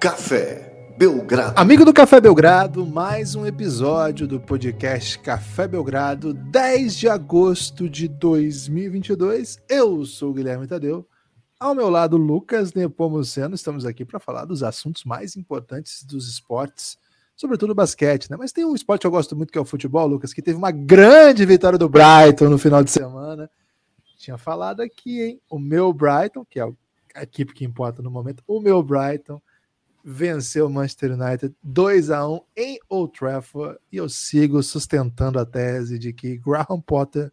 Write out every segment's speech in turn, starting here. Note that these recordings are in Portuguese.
Café Belgrado. Amigo do Café Belgrado, mais um episódio do podcast Café Belgrado, 10 de agosto de 2022. Eu sou o Guilherme Tadeu. Ao meu lado, Lucas Nepomuceno. Estamos aqui para falar dos assuntos mais importantes dos esportes, sobretudo o basquete, né? Mas tem um esporte que eu gosto muito que é o futebol, Lucas, que teve uma grande vitória do Brighton no final de semana. Tinha falado aqui, hein? O meu Brighton, que é a equipe que importa no momento, o meu Brighton venceu o Manchester United 2 a 1 em Old Trafford e eu sigo sustentando a tese de que Graham Potter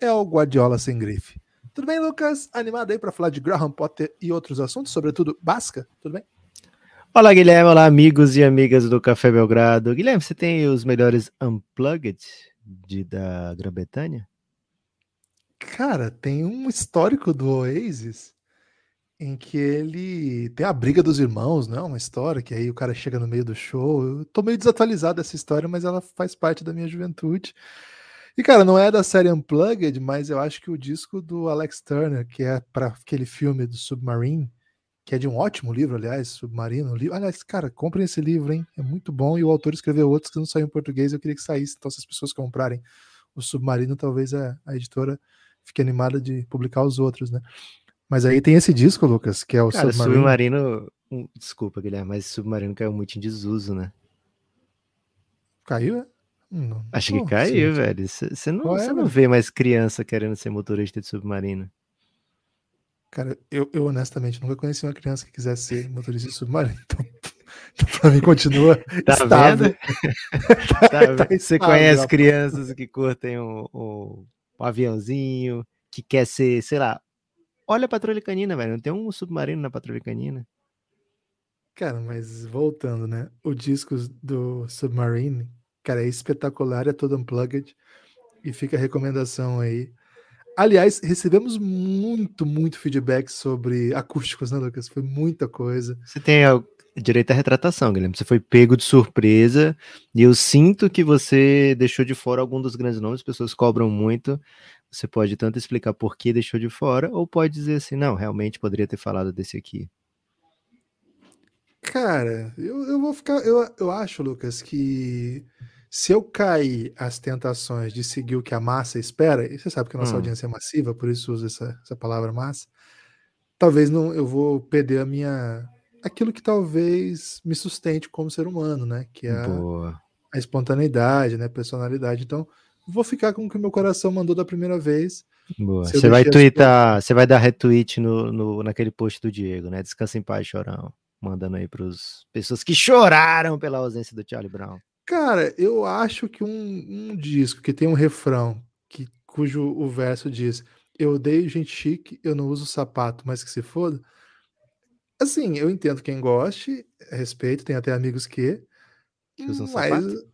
é o Guardiola sem grife. Tudo bem, Lucas? Animado aí para falar de Graham Potter e outros assuntos, sobretudo Basca? Tudo bem? Olá, Guilherme. Olá, amigos e amigas do Café Belgrado. Guilherme, você tem os melhores Unplugged de, da Grã-Bretanha? Cara, tem um histórico do Oasis em que ele tem a briga dos irmãos, não é uma história que aí o cara chega no meio do show. Eu tô meio desatualizado dessa história, mas ela faz parte da minha juventude. E cara, não é da série Unplugged, mas eu acho que o disco do Alex Turner, que é para aquele filme do Submarine, que é de um ótimo livro, aliás, Submarino, livro. Aliás, cara, comprem esse livro, hein? É muito bom e o autor escreveu outros que não saíram em português, eu queria que saísse. Então, se as pessoas comprarem o Submarino, talvez a, a editora fique animada de publicar os outros, né? Mas aí tem esse disco, Lucas, que é o Cara, Submarino. Submarino. hum, Desculpa, Guilherme, mas Submarino caiu muito em desuso, né? Caiu, é? Não, Acho que caiu, ciente. velho. Você não, é, não vê mais criança querendo ser motorista de submarino. Cara, eu, eu honestamente nunca conheci uma criança que quisesse ser motorista de submarino. Então, então pra mim continua Tá estável. vendo? Tá Tá vendo? Você conhece crianças que curtem o, o, o aviãozinho, que quer ser, sei lá. Olha a patrulha canina, velho. Não tem um submarino na patrulha canina. Cara, mas voltando, né? O disco do Submarine, cara, é espetacular, é todo unplugged. E fica a recomendação aí. Aliás, recebemos muito, muito feedback sobre acústicos, né, Lucas? Foi muita coisa. Você tem a- direito à retratação, Guilherme. Você foi pego de surpresa e eu sinto que você deixou de fora algum dos grandes nomes. As pessoas cobram muito. Você pode tanto explicar por que deixou de fora, ou pode dizer assim, não, realmente poderia ter falado desse aqui. Cara, eu, eu vou ficar. Eu, eu acho, Lucas, que se eu cair às tentações de seguir o que a massa espera, e você sabe que a nossa Hum. audiência é massiva, por isso uso essa, essa palavra massa, talvez não eu vou perder a minha. aquilo que talvez me sustente como ser humano, né? Que é a, a espontaneidade, né? Personalidade. Então, vou ficar com o que o meu coração mandou da primeira vez. Boa. Você vai deixei as twittar, você vai dar retweet no, no, naquele post do Diego, né? Descansa em paz, chorão. Mandando aí para as pessoas que choraram pela ausência do Charlie Brown. Cara, eu acho que um, um disco que tem um refrão que, cujo o verso diz: Eu odeio gente chique, eu não uso sapato, mas que se foda. Assim, eu entendo quem goste, respeito, tem até amigos que. Que usam mas sapato?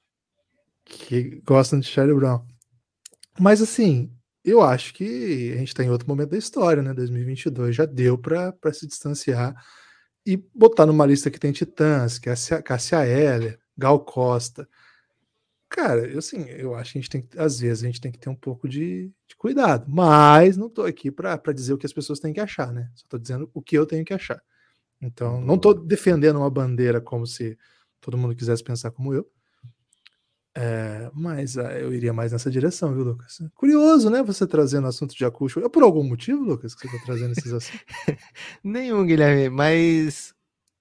Que gostam de Charlie Brown. Mas assim, eu acho que a gente tá em outro momento da história, né? 2022 já deu pra se distanciar e botar numa lista que tem Titãs, Cássia, Cássia Eller, Gal Costa. Cara, eu assim, eu acho que a gente tem que, às vezes a gente tem que ter um pouco de, de cuidado, mas não tô aqui pra dizer o que as pessoas têm que achar, né? Só tô dizendo o que eu tenho que achar. Então, não tô defendendo uma bandeira como se todo mundo quisesse pensar como eu. É, mas ah, eu iria mais nessa direção, viu, Lucas? Curioso, né? Você trazendo assunto de acústico. É por algum motivo, Lucas, que você está trazendo esses assuntos? Nenhum, Guilherme, mas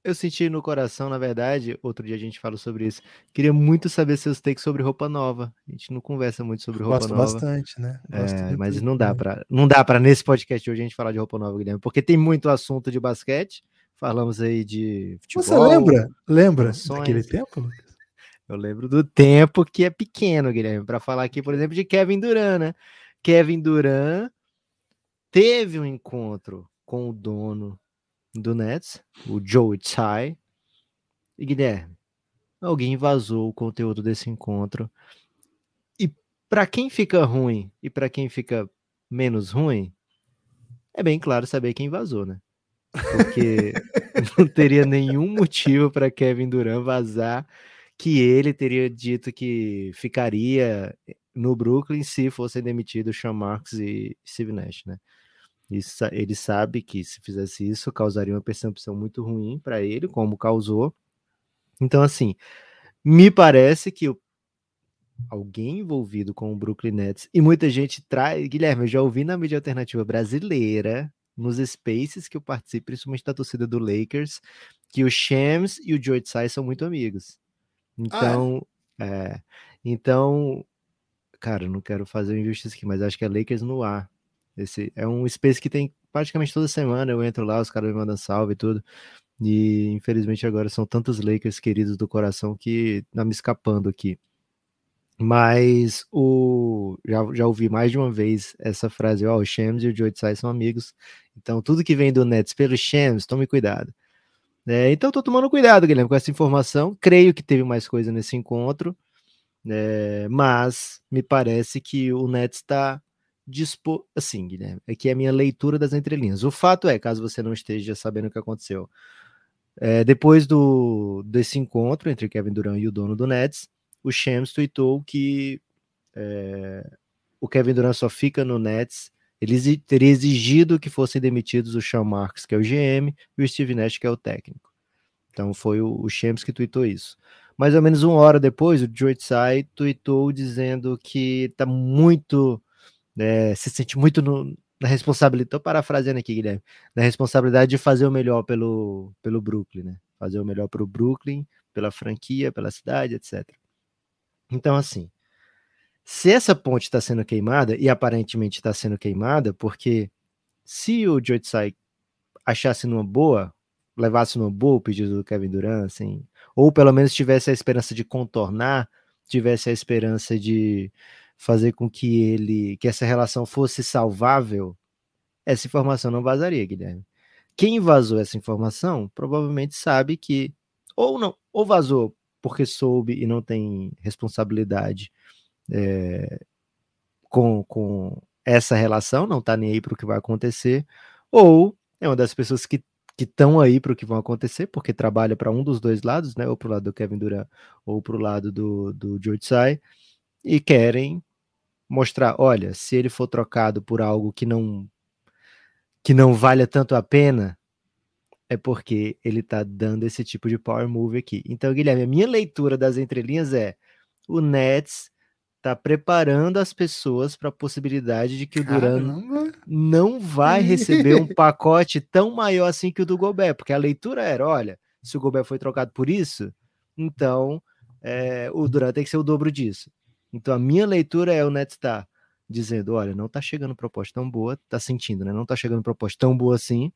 eu senti no coração, na verdade, outro dia a gente falou sobre isso. Queria muito saber seus takes sobre roupa nova. A gente não conversa muito sobre roupa Gosto nova. bastante, né? Gosto É, mas não dá para não dá para nesse podcast de hoje a gente falar de roupa nova, Guilherme, porque tem muito assunto de basquete. Falamos aí de futebol. Você lembra? Lembra canções. daquele tempo, Lucas? Eu lembro do tempo que é pequeno, Guilherme, para falar aqui, por exemplo, de Kevin Durant, né? Kevin Durant teve um encontro com o dono do Nets, o Joe Tsai. E Guilherme, alguém vazou o conteúdo desse encontro. E para quem fica ruim e para quem fica menos ruim, é bem claro saber quem vazou, né? Porque não teria nenhum motivo para Kevin Durant vazar que ele teria dito que ficaria no Brooklyn se fossem demitidos Sean Marks e Steve Nash, né? Ele sabe que se fizesse isso, causaria uma percepção muito ruim para ele, como causou. Então, assim, me parece que alguém envolvido com o Brooklyn Nets, e muita gente traz. Guilherme, eu já ouvi na mídia alternativa brasileira, nos spaces que eu participo, principalmente da torcida do Lakers, que o Shams e o Joe Tsai são muito amigos. Então, ah, é? é? Então, cara, não quero fazer injustiça aqui, mas acho que é Lakers no ar. Esse é um space que tem praticamente toda semana. Eu entro lá, os caras me mandam salve e tudo. E infelizmente agora são tantos Lakers queridos do coração que tá me escapando aqui. Mas o já, já ouvi mais de uma vez essa frase: ó, oh, o Shams e o Joe Tsai são amigos. Então tudo que vem do Nets pelo Shams, tome cuidado. É, então tô tomando cuidado, Guilherme, com essa informação. Creio que teve mais coisa nesse encontro. É, mas me parece que o Nets está disposto. Assim, Guilherme, é que é a minha leitura das entrelinhas. O fato é, caso você não esteja sabendo o que aconteceu, é, depois do, desse encontro entre Kevin Durant e o dono do Nets, o Shams tweetou que é, o Kevin Durant só fica no Nets. Ele teria exigido que fossem demitidos o Sean Marks, que é o GM, e o Steve Nash, que é o técnico. Então foi o, o Shams que tweetou isso. Mais ou menos uma hora depois, o Joe Tsai tweetou dizendo que tá muito. É, se sente muito no, na responsabilidade. Estou parafraseando aqui, Guilherme. Na responsabilidade de fazer o melhor pelo, pelo Brooklyn, né? Fazer o melhor para o Brooklyn, pela franquia, pela cidade, etc. Então, assim, se essa ponte está sendo queimada, e aparentemente está sendo queimada, porque se o Joe Tsai achasse numa boa, levasse numa boa o pedido do Kevin Durant, assim, ou pelo menos tivesse a esperança de contornar, tivesse a esperança de fazer com que ele, que essa relação fosse salvável, essa informação não vazaria, Guilherme. Quem vazou essa informação provavelmente sabe que ou não, ou vazou porque soube e não tem responsabilidade é, com, com essa relação, não está nem aí para o que vai acontecer, ou é uma das pessoas que que estão aí para o que vão acontecer, porque trabalha para um dos dois lados, né? Ou para o lado do Kevin Durant ou para o lado do, do George Tsai, e querem mostrar, olha, se ele for trocado por algo que não que não valha tanto a pena, é porque ele está dando esse tipo de power move aqui. Então, Guilherme, a minha leitura das entrelinhas é o Nets está preparando as pessoas para a possibilidade de que o Duran não vai receber um pacote tão maior assim que o do Gobert, porque a leitura era, olha, se o Gobert foi trocado por isso, então é, o Duran tem que ser o dobro disso. Então a minha leitura é o Nets está dizendo, olha, não está chegando proposta tão boa, está sentindo, né? Não está chegando proposta tão boa assim,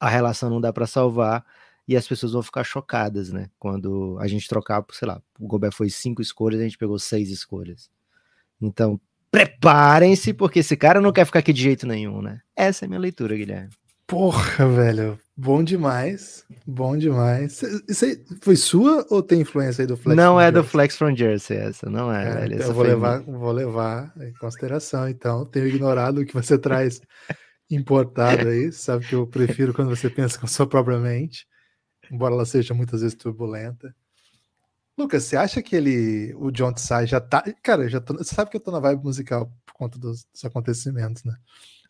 a relação não dá para salvar, e as pessoas vão ficar chocadas, né? Quando a gente trocar, sei lá, o Gobert foi cinco escolhas, a gente pegou seis escolhas. Então, preparem-se, porque esse cara não quer ficar aqui de jeito nenhum, né? Essa é a minha leitura, Guilherme. Porra, velho. Bom demais. Bom demais. Isso aí foi sua ou tem influência aí do Flex? Não é do Flex from Jersey, essa. Não é, é velho. Então eu vou levar, vou levar em consideração, então. Tenho ignorado o que você traz importado aí. Sabe que eu prefiro quando você pensa com a sua própria mente embora ela seja muitas vezes turbulenta. Lucas, você acha que ele, o John Tsai já tá. Cara, já tô, você sabe que eu tô na vibe musical por conta dos, dos, acontecimentos, né?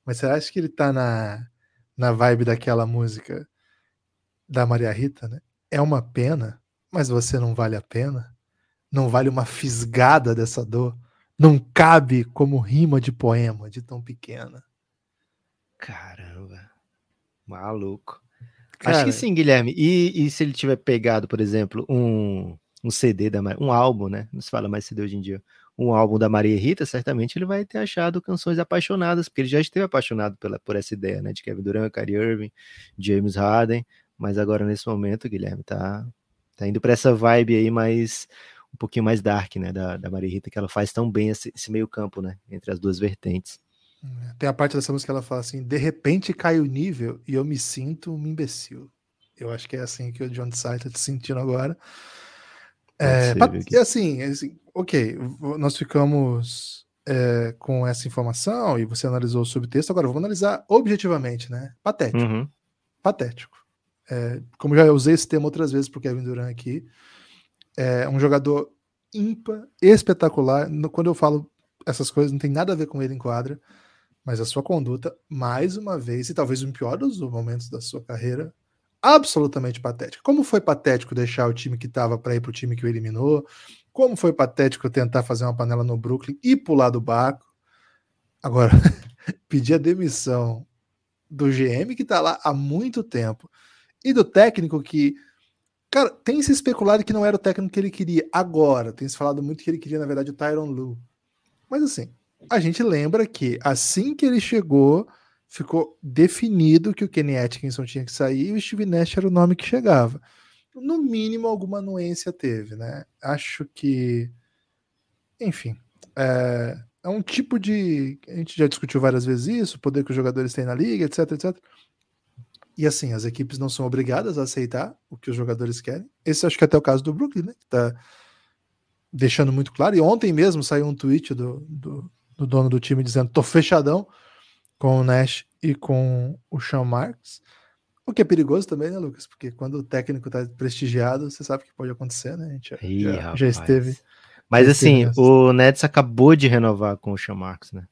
Mas você acha que ele tá na, na vibe daquela música da Maria Rita, né? É uma pena, mas você não vale a pena? Não vale uma fisgada dessa dor? Não cabe como rima de poema de tão pequena? Caramba, maluco. Cara, Acho que sim, Guilherme. E, e, se ele tiver pegado, por exemplo, um, um CD da um álbum, né? Não se fala mais CD hoje em dia. Um álbum da Maria Rita, certamente ele vai ter achado canções apaixonadas, porque ele já esteve apaixonado pela, por essa ideia, né? De Kevin Durant, Kyrie Irving, James Harden, mas agora nesse momento, Guilherme, tá, tá indo para essa vibe aí mais um pouquinho mais dark, né? Da, da Maria Rita, que ela faz tão bem esse, esse meio campo, né? Entre as duas vertentes. Tem a parte dessa música que ela fala assim: de repente cai o nível e eu me sinto um imbecil. Eu acho que é assim que o John Tsai tá se sentindo agora. É, e assim, assim, ok, nós ficamos é, com essa informação e você analisou o subtexto, agora vamos analisar objetivamente, né? Patético. Uhum. Patético. É, como já usei esse termo outras vezes pro Kevin Durant aqui, é um jogador ímpar, espetacular. Quando eu falo essas coisas, não tem nada a ver com ele em quadra mas a sua conduta, mais uma vez, e talvez um pior dos momentos da sua carreira, absolutamente patética. Como foi patético deixar o time que estava para ir para o time que o eliminou? Como foi patético tentar fazer uma panela no Brooklyn e pular do barco? Agora, pedir a demissão do GM que está lá há muito tempo e do técnico que, cara, tem se especulado que não era o técnico que ele queria. Agora, tem se falado muito que ele queria, na verdade, o Tyron Lu. Mas assim, a gente lembra que assim que ele chegou, ficou definido que o Kenny Atkinson tinha que sair e o Steve Nash era o nome que chegava. No mínimo, alguma anuência teve, né? Acho que. Enfim. É, é um tipo de. A gente já discutiu várias vezes isso, o poder que os jogadores têm na liga, etc, etc. E assim, as equipes não são obrigadas a aceitar o que os jogadores querem. Esse acho que é até o caso do Brooklyn, né? Que tá deixando muito claro. E ontem mesmo saiu um tweet do, do, do dono do time dizendo: tô fechadão com o Nash e com o Sean Marks. O que é perigoso também, né, Lucas? Porque quando o técnico tá prestigiado, você sabe o que pode acontecer, né? A gente Ih, já, já esteve. Mas já assim, esteve o Nets acabou de renovar com o Sean Marks, né?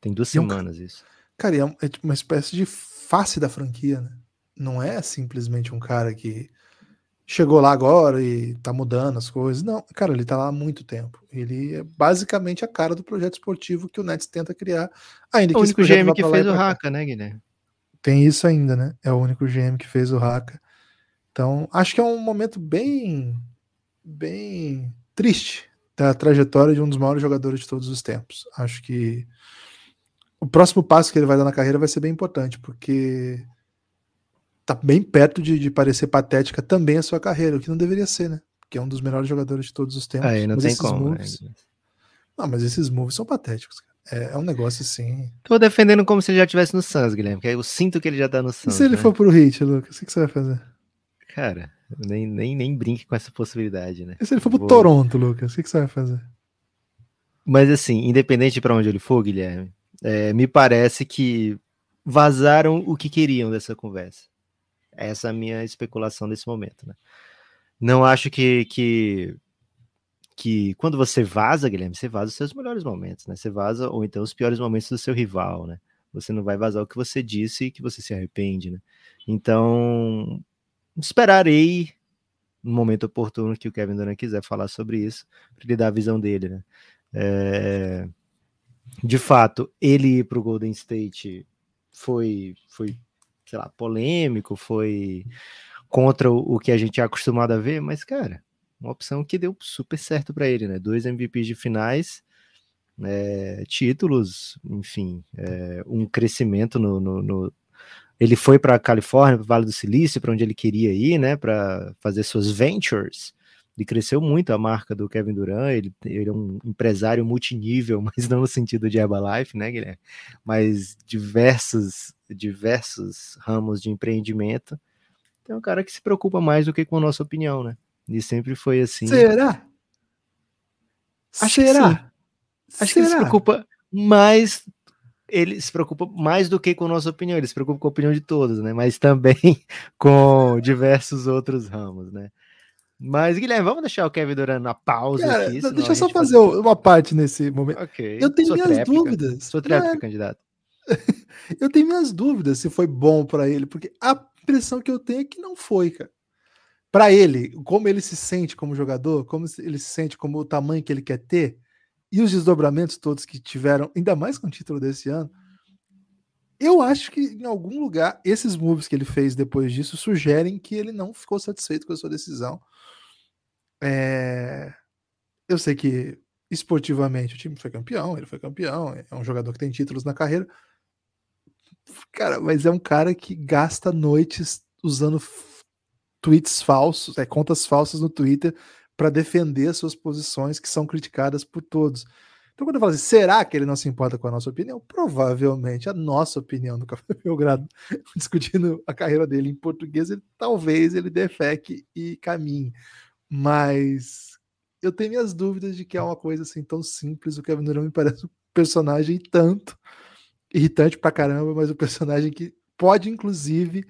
Tem duas E um semanas isso. Cara, e é um- é tipo uma espécie de face da franquia, né? Não é simplesmente um cara que chegou lá agora e tá mudando as coisas. Não, cara, ele tá lá há muito tempo. Ele é basicamente a cara do projeto esportivo que o Nets tenta criar, ainda que É o esse único GM que fez o. Haka, né, Guilherme? Tem isso ainda, né? É o único GM que fez o Haka. Então, acho que é um momento bem, bem triste da trajetória de um dos maiores jogadores de todos os tempos. Acho que o próximo passo que ele vai dar na carreira vai ser bem importante, porque tá bem perto de, de parecer patética também a sua carreira, o que não deveria ser, né? Porque é um dos melhores jogadores de todos os tempos. Aí não Mas tem como, né? moves- Não, mas esses moves são patéticos. É, é um negócio assim. Tô defendendo como se ele já estivesse no Suns, Guilherme, porque eu sinto que ele já tá no E Suns. se ele né? for pro Hit, Lucas, o que, que você vai fazer? Cara, nem, nem, nem brinque com essa possibilidade, né? E se ele for pro Vou- Toronto, Lucas, o que, que você vai fazer? Mas assim, independente de pra onde ele for, Guilherme, é, me parece que vazaram o que queriam dessa conversa. Essa é a minha especulação nesse momento, né? Não acho que, que, que quando você vaza, Guilherme, você vaza os seus melhores momentos, né? Você vaza, ou então os piores momentos do seu rival, né? Você não vai vazar o que você disse e que você se arrepende, né? Então, esperarei no momento oportuno que o Kevin Durant quiser falar sobre isso, para ele dar a visão dele, né? É, de fato, ele ir para o Golden State foi, foi, sei lá, polêmico, foi contra o, que a gente é acostumado a ver, mas, cara, uma opção que deu super certo para ele, né? Dois MVPs de finais, é, títulos, enfim, é, um crescimento no, no- no- Ele foi para a Califórnia, para o Vale do Silício, para onde ele queria ir, né? Para fazer suas ventures. Ele cresceu muito a marca do Kevin Durant, ele, ele é um empresário multinível, mas não no sentido de Herbalife, né, Guilherme? Mas diversos, diversos ramos de empreendimento. É um cara que se preocupa mais do que com a nossa opinião, né? E sempre foi assim. Será? Acho que Será? sim. Acho que ele se Será? preocupa mais. Ele se preocupa mais do que com a nossa opinião, ele se preocupa com a opinião de todos, né? Mas também com diversos outros ramos, né? Mas, Guilherme, vamos deixar o Kevin Durant na pausa Cara, aqui. deixa eu só pode- fazer uma parte nesse momento. Ok. Eu tenho Sua minhas tréplica. dúvidas. Sua Não tréplica, é- candidato. Eu tenho minhas dúvidas se foi bom pra ele, porque a impressão que eu tenho é que não foi, cara. Pra ele, como ele se sente como jogador, como ele se sente como o tamanho que ele quer ter, e os desdobramentos todos que tiveram, ainda mais com o título desse ano, eu acho que em algum lugar esses moves que ele fez depois disso sugerem que ele não ficou satisfeito com a sua decisão. É, Eu sei que esportivamente o time foi campeão, ele foi campeão, é um jogador que tem títulos na carreira. Cara, mas é um cara que gasta noites usando tweets falsos, é, contas falsas no Twitter para defender suas posições que são criticadas por todos. Então, quando eu falo assim, será que ele não se importa com a nossa opinião? Provavelmente a nossa opinião do Café Belgrado, discutindo a carreira dele em português, ele, talvez ele defeque e caminhe. Mas eu tenho minhas dúvidas de que é uma coisa assim tão simples. O Kevin Durant me parece um personagem tanto irritante pra caramba, mas um personagem que pode, inclusive,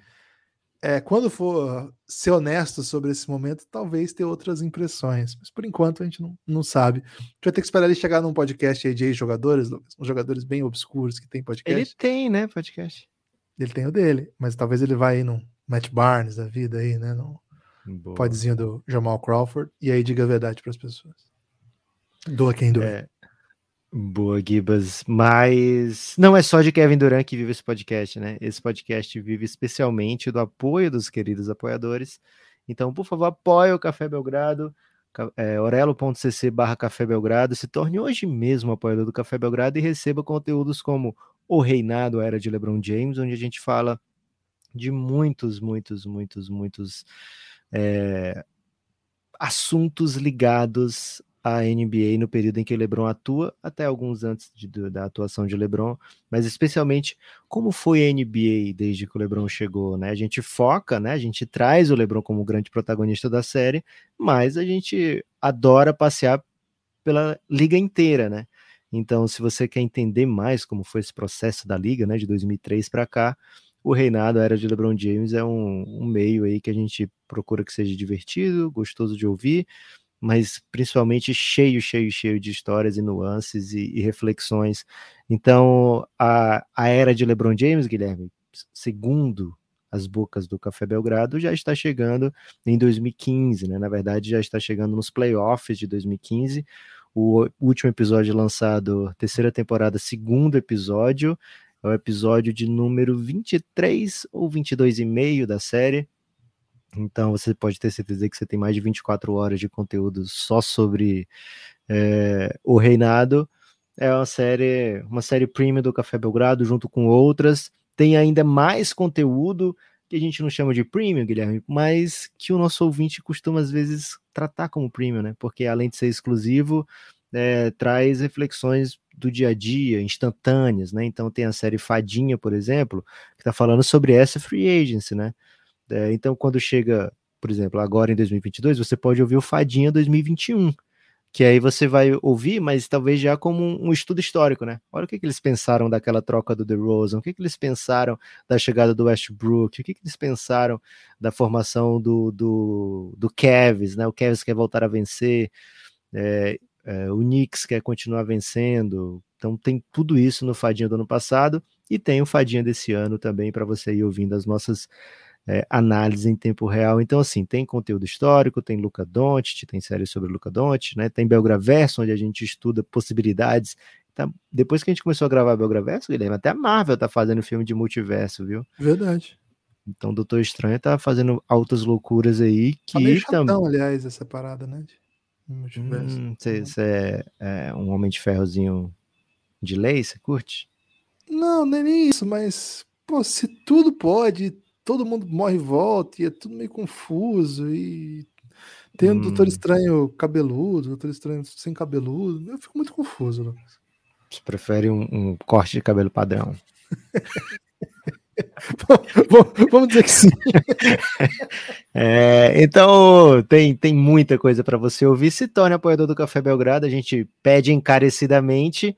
é, quando for ser honesto sobre esse momento, talvez ter outras impressões. Mas por enquanto a gente não, não sabe. A gente vai ter que esperar ele chegar num podcast aí de jogadores, uns jogadores bem obscuros que tem podcast. Ele tem, né, podcast. Ele tem o dele, mas talvez ele vá aí no Matt Barnes da vida aí, né? No podzinho do Jamal Crawford. E aí diga a verdade para as pessoas. Doa quem doa. É. Boa, Gibas. Mas não é só de Kevin Durant que vive esse podcast, né? Esse podcast vive especialmente do apoio dos queridos apoiadores. Então, por favor, apoie o Café Belgrado, é, orelo.cc barra Café Belgrado. Se torne hoje mesmo apoiador do Café Belgrado e receba conteúdos como O Reinado, a Era de LeBron James, onde a gente fala de muitos, muitos, muitos, muitos é, assuntos ligados a NBA no período em que LeBron atua, até alguns antes de, da atuação de LeBron, mas especialmente como foi a NBA desde que o LeBron chegou, né? A gente foca, né? A gente traz o LeBron como grande protagonista da série, mas a gente adora passear pela liga inteira, né? Então, se você quer entender mais como foi esse processo da liga, né, de 2003 para cá, o reinado era de LeBron James é um, um meio aí que a gente procura que seja divertido, gostoso de ouvir mas principalmente cheio, cheio, cheio de histórias e nuances e, e reflexões. Então, a, a era de LeBron James, Guilherme, segundo as bocas do Café Belgrado, já está chegando em 2015, né? Na verdade, já está chegando nos playoffs de 2015. O último episódio lançado, terceira temporada, segundo episódio, é o episódio de número 23 ou 22 e meio da série. Então você pode ter certeza que você tem mais de 24 horas de conteúdo só sobre é, o reinado. É uma série, uma série premium do Café Belgrado, junto com outras. Tem ainda mais conteúdo que a gente não chama de premium, Guilherme, mas que o nosso ouvinte costuma às vezes tratar como premium, né? Porque além de ser exclusivo, é, traz reflexões do dia a dia, instantâneas, né? Então tem a série Fadinha, por exemplo, que está falando sobre essa free agency, né? É, então, quando chega, por exemplo, agora em 2022, você pode ouvir o Fadinha 2021, que aí você vai ouvir, mas talvez já como um, um estudo histórico, né? Olha o que, que, eles pensaram daquela troca do DeRozan, o que, que eles pensaram da chegada do Westbrook, o que, que eles pensaram da formação do, do, do Cavs, né? O Cavs quer voltar a vencer, é, é, o Knicks quer continuar vencendo, então tem tudo isso no Fadinha do ano passado e tem o Fadinha desse ano também para você ir ouvindo as nossas é, análise em tempo real. Então, assim, tem conteúdo histórico, tem Luca Doncic, tem série sobre Luca Doncic, né? Tem Belgraverso, onde a gente estuda possibilidades. Tá, depois que a gente começou a gravar Belgraverso, Guilherme, até a Marvel tá fazendo filme de multiverso, viu? Verdade. Então, Doutor Estranho tá fazendo altas loucuras aí que tá meio chatão, aliás, essa parada, né? Você hum, é, é, um homem de ferrozinho de lei, você curte? Não, nem isso, mas pô, se tudo pode, todo mundo morre e volta, e é tudo meio confuso, e tem um hum. Doutor Estranho cabeludo, Doutor Estranho sem cabeludo, eu fico muito confuso, Lucas. Você prefere um, um corte de cabelo padrão? Vamos dizer que sim. É, então, tem, tem muita coisa para você ouvir. Se torne apoiador do Café Belgrado, a gente pede encarecidamente.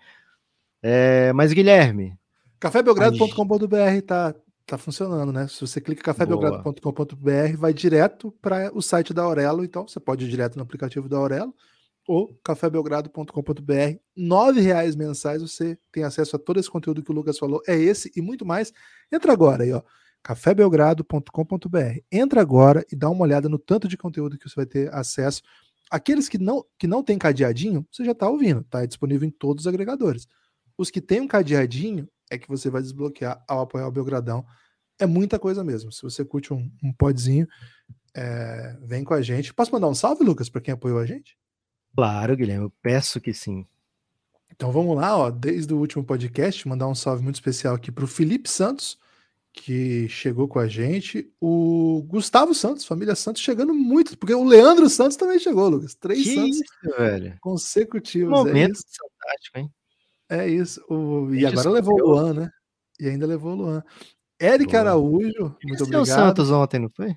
É, mas, Guilherme. cafébelgrado.com.br tá, tá funcionando, né? Se você clica cafébelgrado.com.br, vai direto para o site da Aurelo, então você pode ir direto no aplicativo da Aurelo ou cafébelgrado.com.br. Nove reais mensais você tem acesso a todo esse conteúdo que o Lucas falou. É esse e muito mais. Entra agora aí, ó. cafébelgrado.com.br. Entra agora e dá uma olhada no tanto de conteúdo que você vai ter acesso. Aqueles que não, que não tem cadeadinho, você já está ouvindo, tá? É disponível em todos os agregadores. Os que têm um cadeadinho, é que você vai desbloquear ao apoiar o Belgradão. É muita coisa mesmo. Se você curte um, um podzinho, é, vem com a gente. Posso mandar um salve, Lucas, para quem apoiou a gente? Claro, Guilherme, eu peço que sim. Então vamos lá, ó, desde o último podcast, mandar um salve muito especial aqui para o Felipe Santos, que chegou com a gente, o Gustavo Santos, família Santos, chegando muito, porque o Leandro Santos também chegou, Lucas. Três que Santos isso, velho. consecutivos. É Momento é fantástico, hein? É isso. O... E agora levou o Luan, né? E ainda levou o Luan. Eric Boa. Araújo, muito obrigado. o Santos ontem, não foi?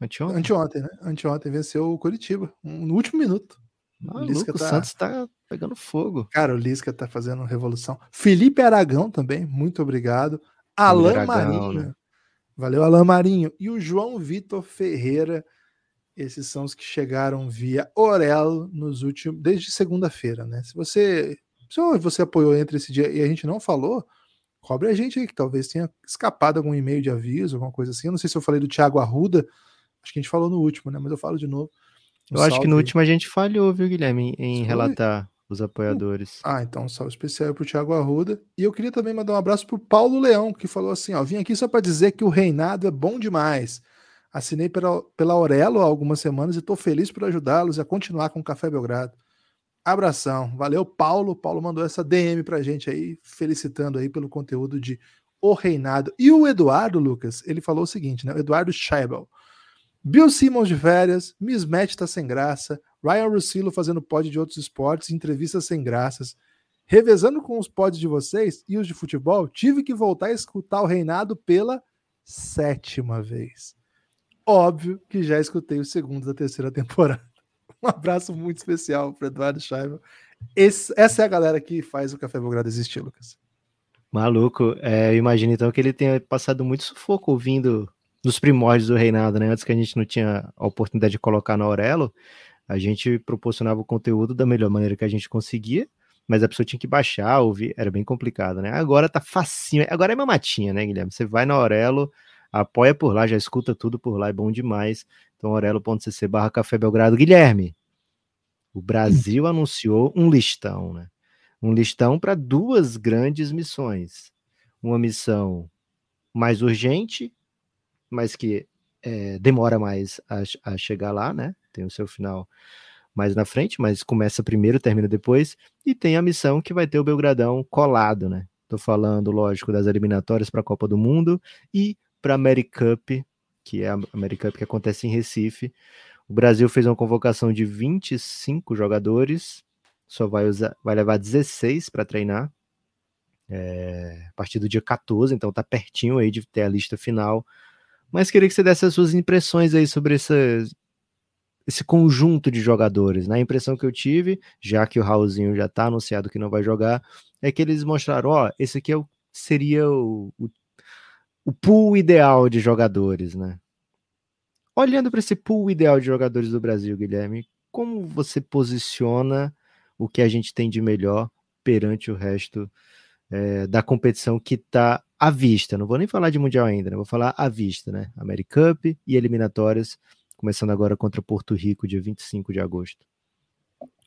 Anteontem? Anteontem, né? Anteontem venceu o Curitiba, no último minuto. o Lisca tá... Santos tá pegando fogo. Cara, o Lisca tá fazendo revolução. Felipe Aragão também, muito obrigado. Alan Aragão, Marinho. Né? Valeu, Alain Marinho. E o João Vitor Ferreira. Esses são os que chegaram via Orelo nos últimos. desde segunda-feira, né? Se você. Se você apoiou entre esse dia e a gente não falou, cobre a gente aí, que talvez tenha escapado algum e-mail de aviso, alguma coisa assim. Eu não sei se eu falei do Thiago Arruda, acho que a gente falou no último, né? Mas eu falo de novo. Um eu acho que no aí. último a gente falhou, viu, Guilherme, em relatar os apoiadores. Ah, então um salve especial para o Thiago Arruda. E eu queria também mandar um abraço para o Paulo Leão, que falou assim: ó, vim aqui só para dizer que o reinado é bom demais. Assinei pela, pela Aurelo há algumas semanas e estou feliz por ajudá-los a continuar com o Café Belgrado. Abração. Valeu, Paulo. Paulo mandou essa DM pra gente aí, felicitando aí pelo conteúdo de O Reinado. E o Eduardo, Lucas, ele falou o seguinte, né? O Eduardo Scheibel. Bill Simmons de férias, Miss Match tá sem graça, Ryan Russillo fazendo pod de outros esportes, entrevistas sem graças. Revezando com os pods de vocês e os de futebol, tive que voltar a escutar o Reinado pela sétima vez. Óbvio que já escutei o segundo da terceira temporada. Um abraço muito especial para Eduardo Schaiber. essa é a galera que faz o Café Belgrado existir, Lucas. Maluco, é, imagino então que ele tenha passado muito sufoco ouvindo nos primórdios do reinado, né? Antes que a gente não tinha a oportunidade de colocar no Aurelo, a gente proporcionava o conteúdo da melhor maneira que a gente conseguia, mas a pessoa tinha que baixar, ouvir, era bem complicado, né? Agora tá facinho, agora é mamatinha, né, Guilherme? Você vai no Aurelo, apoia por lá, já escuta tudo por lá, é bom demais. Então, aurelo.cc barra Café Belgrado. Guilherme, o Brasil hum. anunciou um listão, né? Um listão para duas grandes missões. Uma missão mais urgente, mas que é, demora mais a, a chegar lá, né? tem o seu final mais na frente, mas começa primeiro, termina depois, e tem a missão que vai ter o Belgradão colado, né? Tô falando, lógico, das eliminatórias para a Copa do Mundo e para a Americup, que é a Americup que acontece em Recife. O Brasil fez uma convocação de 25 jogadores, só vai usar, vai levar 16 para treinar. É, a partir do dia 14, então tá pertinho aí de ter a lista final. Mas queria que você desse as suas impressões aí sobre essa, esse conjunto de jogadores. Né? A impressão que eu tive, já que o Raulzinho já está anunciado que não vai jogar, é que eles mostraram: ó, esse aqui é o, seria o, o, o pool ideal de jogadores, né? Olhando para esse pool ideal de jogadores do Brasil, Guilherme, como você posiciona o que a gente tem de melhor perante o resto é, da competição que está à vista? Não vou nem falar de Mundial ainda, né? vou falar à vista, né? Americup e eliminatórias começando agora contra Porto Rico, dia 25 de agosto.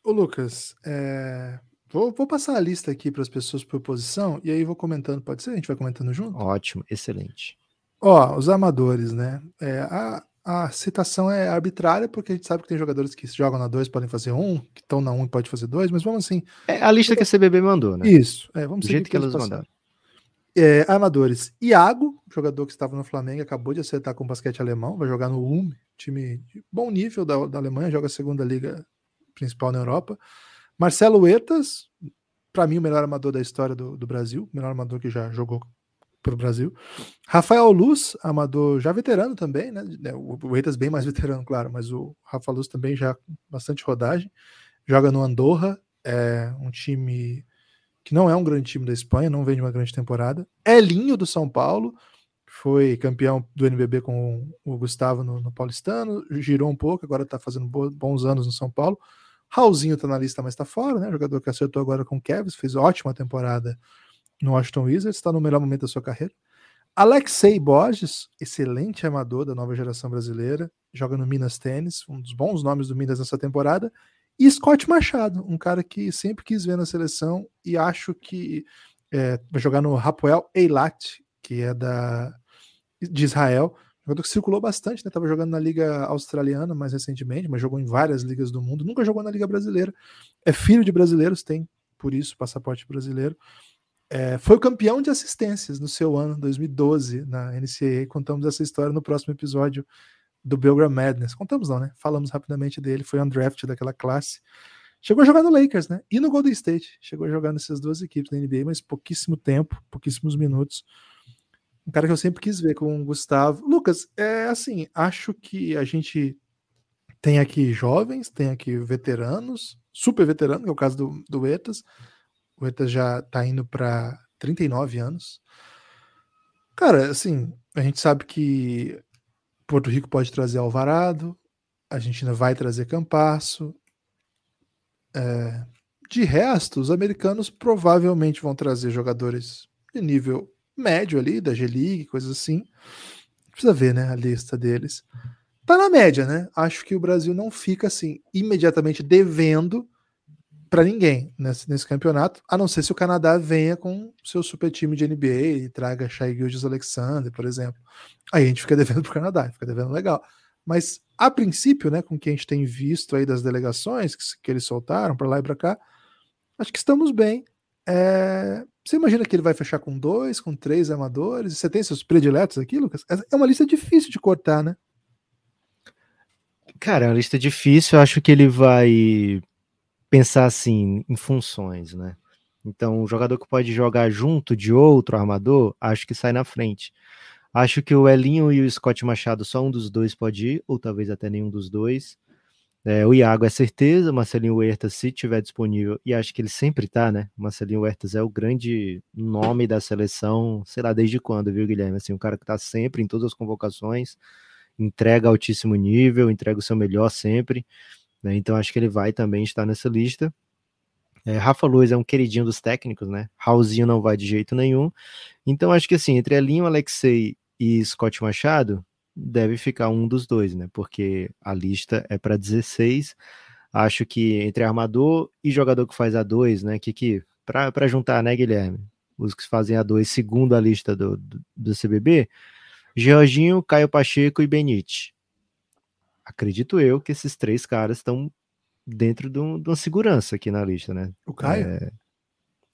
Ô Lucas, é... vou, vou, passar a lista aqui para as pessoas por posição e aí vou comentando, pode ser? A gente vai comentando junto? Ótimo, excelente. Ó, os amadores, né? É, a, a citação é arbitrária, porque a gente sabe que tem jogadores que jogam na 2 podem fazer um, que estão na 1 um, pode fazer dois, mas vamos assim. É a lista que a CBB mandou, né? Isso, é, vamos Do jeito que, que elas mandaram. É, armadores. Iago, jogador que estava no Flamengo, acabou de acertar com o basquete alemão, vai jogar no UM, time de bom nível da, da Alemanha, joga a segunda liga principal na Europa. Marcelo Huertas, para mim, o melhor armador da história do, do Brasil, o melhor armador que já jogou para o Brasil. Rafael Luz, armador já veterano também, né? É, o Huertas bem mais veterano, claro, mas o Rafa Luz também já bastante rodagem. Joga no Andorra, é um time que não é um grande time da Espanha, não vem de uma grande temporada. Elinho do São Paulo, foi campeão do NBB com o Gustavo no, no Paulistano, girou um pouco, agora está fazendo bons anos no São Paulo. Raulzinho está na lista, mas está fora, né? Jogador que acertou agora com o Kevs, fez ótima temporada no Washington Wizards, está no melhor momento da sua carreira. Alexei Borges, excelente amador da nova geração brasileira, joga no Minas Tênis, um dos bons nomes do Minas nessa temporada. E Scott Machado, um cara que sempre quis ver na seleção e acho que é, vai jogar no Rapoel Eilat, que é da, de Israel. Jogador que circulou bastante, né? Tava jogando na Liga Australiana mais recentemente, mas jogou em várias ligas do mundo. Nunca jogou na Liga Brasileira. É filho de brasileiros, tem por isso passaporte brasileiro. É, foi campeão de assistências no seu ano, 2012, na NCAA. Contamos essa história no próximo episódio do Belgram Madness. Contamos não, né? Falamos rapidamente dele, foi undrafted daquela classe. Chegou a jogar no Lakers, né? E no Golden State. Chegou a jogar nessas duas equipes da NBA, mas pouquíssimo tempo, pouquíssimos minutos. Um cara que eu sempre quis ver com o Gustavo. Lucas, é assim, acho que a gente tem aqui jovens, tem aqui veteranos, super veterano, que é o caso do, do Etas. O Etas já tá indo para 39 anos Cara, assim, a gente sabe que Porto Rico pode trazer Alvarado, a Argentina vai trazer Campasso. É, de resto, os americanos provavelmente vão trazer jogadores de nível médio ali, da G-League, coisas assim. Precisa ver, né, a lista deles. Tá na média, né? Acho que o Brasil não fica assim imediatamente devendo para ninguém nesse, nesse campeonato, a não ser se o Canadá venha com seu super time de NBA e traga Shai Gilgis Alexander, por exemplo. Aí a gente fica devendo pro Canadá, fica devendo legal. Mas a princípio, né, com o que a gente tem visto aí das delegações que, que eles soltaram para lá e para cá, acho que estamos bem. É... Você imagina que ele vai fechar com dois, com três amadores? Você tem seus prediletos aqui, Lucas? É uma lista difícil de cortar, né? Cara, é uma lista difícil. Eu acho que ele vai pensar assim em funções, né? Então, o jogador que pode jogar junto de outro armador, acho que sai na frente. Acho que o Elinho e o Scott Machado, só um dos dois pode ir, ou talvez até nenhum dos dois. É, o Iago é certeza, o Marcelinho Huertas, se tiver disponível, e acho que ele sempre tá, né? O Marcelinho Huertas é o grande nome da seleção, sei lá desde quando, viu, Guilherme? Assim, um cara que tá sempre em todas as convocações, entrega altíssimo nível, entrega o seu melhor sempre. Né? Então acho que ele vai também estar nessa lista. É, Rafa Luiz é um queridinho dos técnicos, né? Raulzinho não vai de jeito nenhum. Então acho que assim, entre Elinho, Alexei e Scott Machado, deve ficar um dos dois, né? Porque a lista é para 16. Acho que entre armador e jogador que faz a 2, né? Que, que para juntar, né, Guilherme? Os que fazem a 2 segundo a lista do, do, do CBB, Georginho, Caio Pacheco e Benite acredito eu que esses três caras estão dentro de, um, de, uma segurança aqui na lista, né? O Caio? É...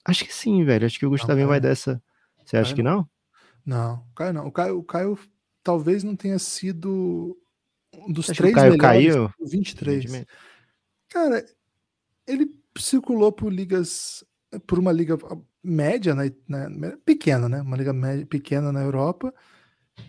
Acho que sim, velho. Acho que o Gustavinho não, vai dessa. Você acha que não? Não, o Caio não. O Caio, o Caio talvez não tenha sido um dos três Caio melhores. Caiu? 23. Cara, ele circulou por ligas, por uma liga média, né, né, pequena, né? Uma liga média, pequena na Europa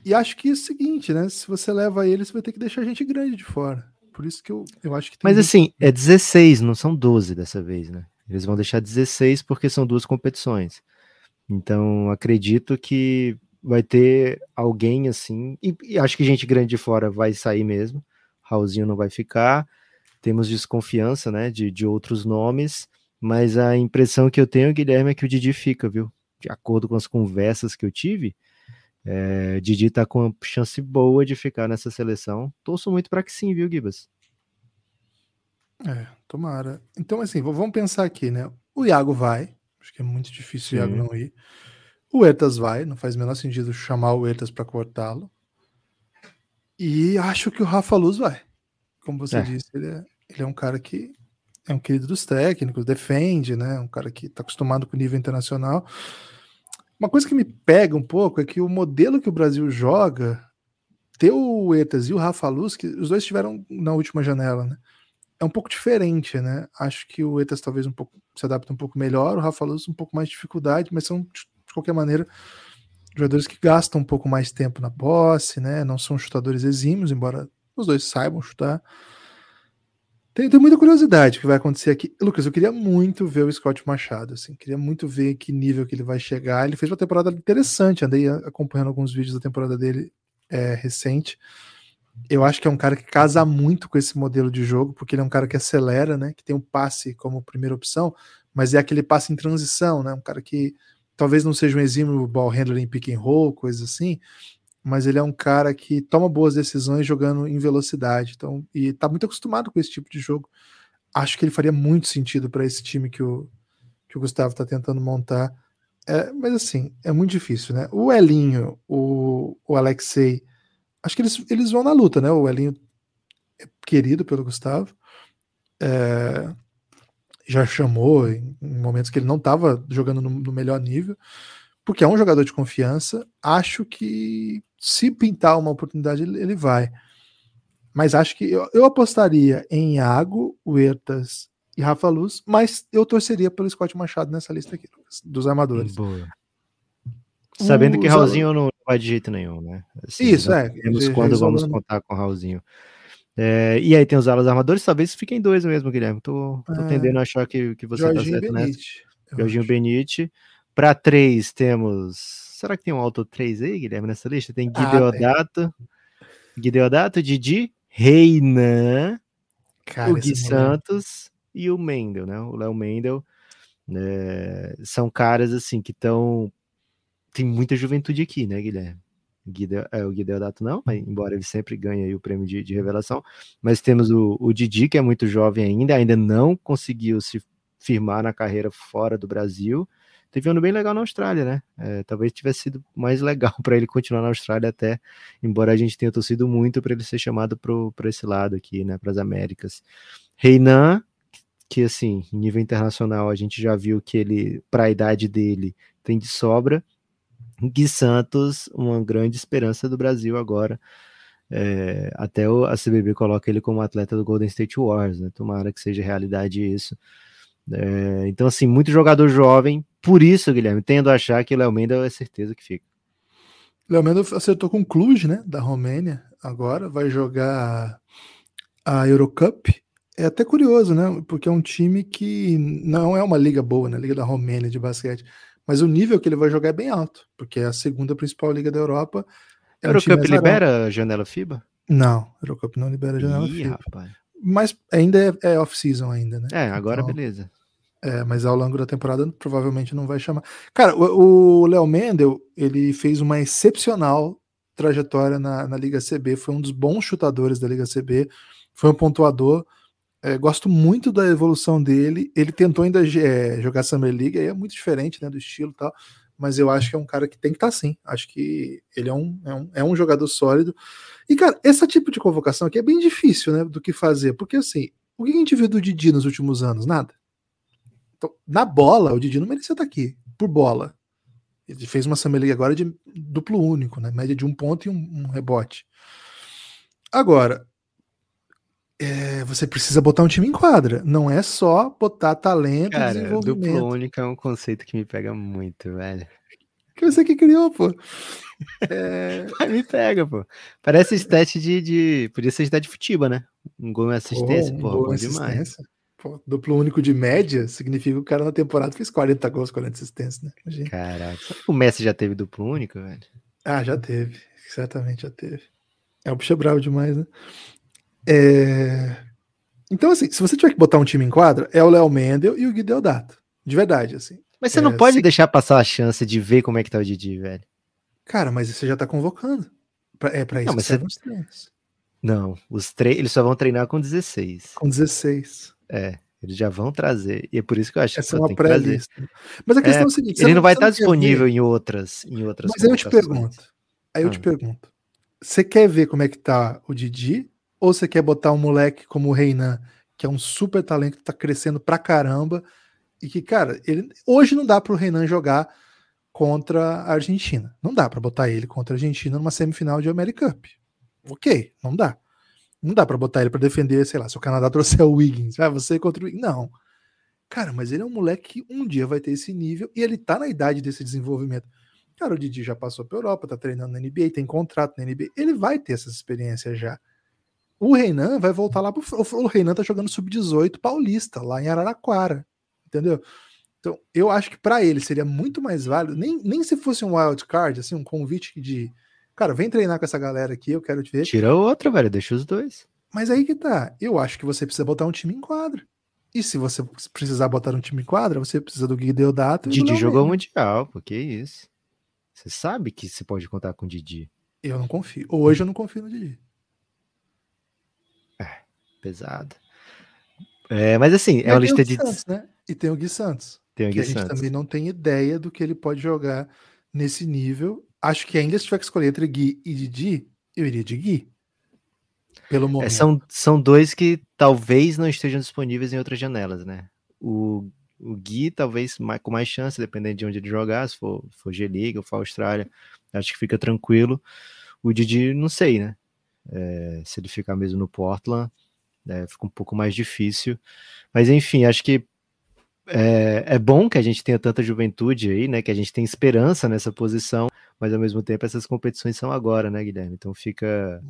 e acho que é o seguinte, né? Se você leva ele, você vai ter que deixar gente grande de fora. Por isso que eu, eu acho que Mas muito... assim, é 16, não são 12 dessa vez, né? Eles vão deixar 16 porque são duas competições. Então, acredito que vai ter alguém assim, e, e, acho que gente grande de fora vai sair mesmo. Raulzinho não vai ficar. Temos desconfiança, né, de, de outros nomes, mas a impressão que eu tenho, Guilherme, é que o Didi fica, viu? De acordo com as conversas que eu tive, é, Didi tá com chance boa de ficar nessa seleção. Torço muito para que sim, viu, Gibas? É, tomara. Então, assim, vamos pensar aqui, né? O Iago vai, acho que é muito difícil sim. o Iago não ir. O Ertas vai, não faz o menor sentido chamar o Ertas para cortá-lo. E acho que o Rafa Luz vai. Como você é. disse, ele é, ele é um cara que é um querido dos técnicos, defende, né? Um cara que está acostumado com o nível internacional. Uma coisa que me pega um pouco é que o modelo que o Brasil joga, ter o Etas e o Rafa Luz, que os dois estiveram na última janela, né? É um pouco diferente, né? Acho que o Etas talvez um pouco se adapta um pouco melhor, o Rafa Luz um pouco mais de dificuldade, mas são, de qualquer maneira, jogadores que gastam um pouco mais tempo na posse, né? Não são chutadores exímios, embora os dois saibam chutar. Tenho, tenho, muita curiosidade o que vai acontecer aqui. Lucas, eu queria muito ver o Scott Machado, assim, queria muito ver que nível que ele vai chegar. Ele fez uma temporada interessante, andei acompanhando alguns vídeos da temporada dele é, recente. Eu acho que é um cara que casa muito com esse modelo de jogo, porque ele é um cara que acelera, né? Que tem o um passe como primeira opção, mas é aquele passe em transição, né? Um cara que talvez não seja um exímio ball handler em pick and roll, coisa assim, mas ele é um cara que toma boas decisões jogando em velocidade. Então, e tá muito acostumado com esse tipo de jogo. Acho que ele faria muito sentido para esse time que o, que o Gustavo está tentando montar. É, mas assim, é muito difícil, né? O Elinho, o, o Alexei, acho que eles, eles vão na luta, né? O Elinho é querido pelo Gustavo. É, já chamou em, em, momentos que ele não estava jogando no, no melhor nível porque é um jogador de confiança. Acho que se pintar uma oportunidade, ele vai. Mas acho que eu, eu apostaria em Iago, Huertas e Rafa Luz, mas eu torceria pelo Scott Machado nessa lista aqui, dos armadores. Boa. Sabendo o que Raulzinho não vai de jeito nenhum, né? Assim, Isso, é. Quando vamos contar com o Raulzinho. É, e aí tem os alas armadores, talvez fiquem dois mesmo, Guilherme. Tô, tô é, tendendo a achar que, que você tá Jorginho tá certo Benite, nessa. Jorginho Benite. Para três temos Será que tem um Auto 3 aí, Guilherme, nessa lista? Tem Ah, Guideodato, Guideodato, Didi, Reinan, Cara, o Gui moleque- Santos e o Mendel, né? O Léo Mendel. né, são caras assim que estão. Tem muita juventude aqui, né, Guilherme? Guide, é, o Guideodato não, embora ele sempre ganhe o prêmio de, de revelação. Mas temos o, o Didi, que é muito jovem ainda, ainda não conseguiu se firmar na carreira fora do Brasil. Teve um ano bem legal na Austrália, né? É, talvez tivesse sido mais legal para ele continuar na Austrália até, embora a gente tenha torcido muito para ele ser chamado para esse lado aqui, né? Para as Américas. Reinan, que assim, em nível internacional a gente já viu que ele, para a idade dele, tem de sobra. Gui Santos, uma grande esperança do Brasil agora. É, até o, a CBB coloca ele como atleta do Golden State Wars, né? Tomara que seja realidade isso. É, então, assim, muito jogador jovem. Por isso, Guilherme, tendo a achar que Léo Mendel é certeza que fica. Léo Mendel acertou com o Cluj, né? Da Romênia. Agora vai jogar a Eurocup. É até curioso, né? Porque é um time que não é uma liga boa, né? Liga da Romênia de basquete. Mas o nível que ele vai jogar é bem alto, porque é a segunda principal liga da Europa. É um Eurocup libera a janela FIBA? Não, a Eurocup não libera a janela Ih, FIBA. rapaz. Mas ainda é, é off-season ainda, né? É, agora Então, beleza. É, mas ao longo da temporada provavelmente não vai chamar. Cara, o o Léo Mendel, ele fez uma excepcional trajetória na, na Liga CB, foi um dos bons chutadores da Liga CB, foi um pontuador. É, gosto muito da evolução dele. Ele tentou ainda é, jogar Summer League, aí é muito diferente né, do estilo e tal, mas eu acho que é um cara que tem que estar sim. Acho que ele é um, é, um, é um jogador sólido. E, cara, esse tipo de convocação aqui é bem difícil né, do que fazer, porque assim, o que a gente viu do Didi nos últimos anos? Nada. Então, na bola, o Didi não merecia estar aqui, por bola. Ele fez uma Summer League agora de duplo único, né? Média de um ponto e um, um rebote. Agora, é, você precisa botar um time em quadra. Não é só botar talento e Cara, desenvolvimento. duplo único é um conceito que me pega muito, velho. Que você que criou, pô. É, me pega, pô. Parece stat de, de. Podia ser stat de futebol, né? Um gol e assistência, um pô, gol, bom demais. Pô, duplo único de média significa que o cara na temporada fez 40 gols, 40 assistências, né? Imagina. Caraca. O Messi já teve duplo único, velho? Ah, já teve. Certamente já teve. É o bicho é bravo demais, né? É, Então, assim, se você tiver que botar um time em quadra, é o Léo Mendel e o Gui Deodato. De verdade, assim. Mas você É, não pode se- deixar passar a chance de ver como é que tá o Didi, velho. Cara, mas você já tá convocando. Pra- É pra isso Não, mas servem os treinos. Não, os três, eles só vão treinar com 16. Com 16. É, eles já vão trazer. E é por isso que eu acho Essa que é uma tem que trazer. pré-lista. Mas a questão é, É, o seguinte: Ele não vai você estar quer disponível ver- em outras, em outras Mas aí eu te pergunto. Aí eu Ah. te pergunto. Você quer ver como é que tá o Didi? Ou você quer botar um moleque como o Reinan, que é um super talento que tá crescendo pra caramba? E que, cara, ele hoje não dá pro Reinan jogar contra a Argentina. Não dá pra botar ele contra a Argentina numa semifinal de American Cup. Ok, não dá. Não dá pra botar ele pra defender, sei lá, se o Canadá trouxer o Wiggins. Ah, você contra o Wiggins. Não. Cara, mas ele é um moleque que um dia vai ter esse nível e ele tá na idade desse desenvolvimento. Cara, o Didi já passou pra Europa, tá treinando na NBA, tem contrato na NBA. Ele vai ter essas experiências já. O Reinan vai voltar lá pro. O Reinan tá jogando sub-18 paulista, lá em Araraquara. Entendeu? Então, eu acho que pra ele seria muito mais válido, nem, nem se fosse um wild card, assim, um convite de. Cara, vem treinar com essa galera aqui, eu quero te ver. Tira o outro, velho, deixa os dois. Mas aí que tá. Eu acho que você precisa botar um time em quadra. E se você precisar botar um time em quadra, você precisa do Gui Deodato Didi jogou. Mundial, pô, que isso. Você sabe que você pode contar com o Didi. Eu não confio. Hoje eu não confio no Didi. Pesado. É, mas assim, é uma lista Gui de. Santos, né? E tem o Gui Santos. Tem o que a Gui gente Santos. também não tem ideia do que ele pode jogar nesse nível. Acho que ainda se tiver que escolher entre Gui e Didi, eu iria de Gui. Pelo momento. É, são, são dois que talvez não estejam disponíveis em outras janelas, né? O, o Gui, talvez mais, com mais chance, dependendo de onde ele jogar, se for, for G-League ou for Austrália, acho que fica tranquilo. O Didi, não sei, né? É, se ele ficar mesmo no Portland, é, fica um pouco mais difícil. Mas enfim, acho que é, é bom que a gente tenha tanta juventude aí, né? Que a gente tem esperança nessa posição, mas ao mesmo tempo essas competições são agora, né, Guilherme? Então fica.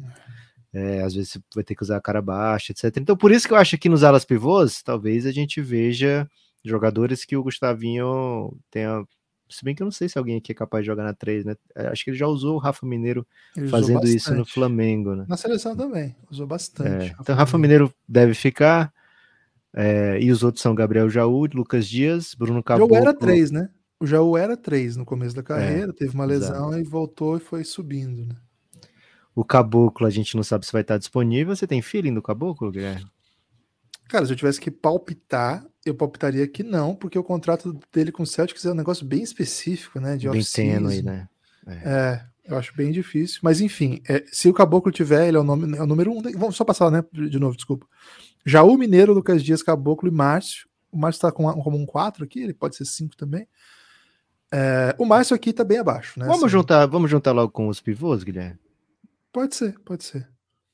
É, às vezes você vai ter que usar a cara baixa, etc. Então, por isso que eu acho que nos alas pivôs, talvez a gente veja jogadores que o Gustavinho tenha Se bem que eu não sei se alguém aqui é capaz de jogar na 3, né? É, acho que ele já usou o Rafa Mineiro Ele fazendo isso no Flamengo, né? Na seleção também, usou bastante. É, então, Rafa Mineiro deve ficar. é, e os outros são Gabriel Jaú, Lucas Dias, Bruno O Caboclo. Jaú era três, né? O Jaú era três no começo da carreira, teve uma É, exato. lesão e voltou e foi subindo, né? O Caboclo, a gente não sabe se vai estar disponível. Você tem feeling do Caboclo, Guilherme? Cara, se eu tivesse que palpitar, eu palpitaria que não, porque o contrato dele com o Celtics é um negócio bem específico, né? De Bem tênue, né? É, eu acho bem difícil. Mas enfim, é, se o Caboclo tiver, ele é o, nome, é o número um. Vamos só passar, né? De novo, desculpa. Jaú Mineiro, Lucas Dias, Caboclo e Márcio. O Márcio tá com como um 4 aqui, ele pode ser 5 também. É, o Márcio aqui tá bem abaixo, né? Vamos assim. juntar, vamos juntar logo com os pivôs, Guilherme? Pode ser, pode ser.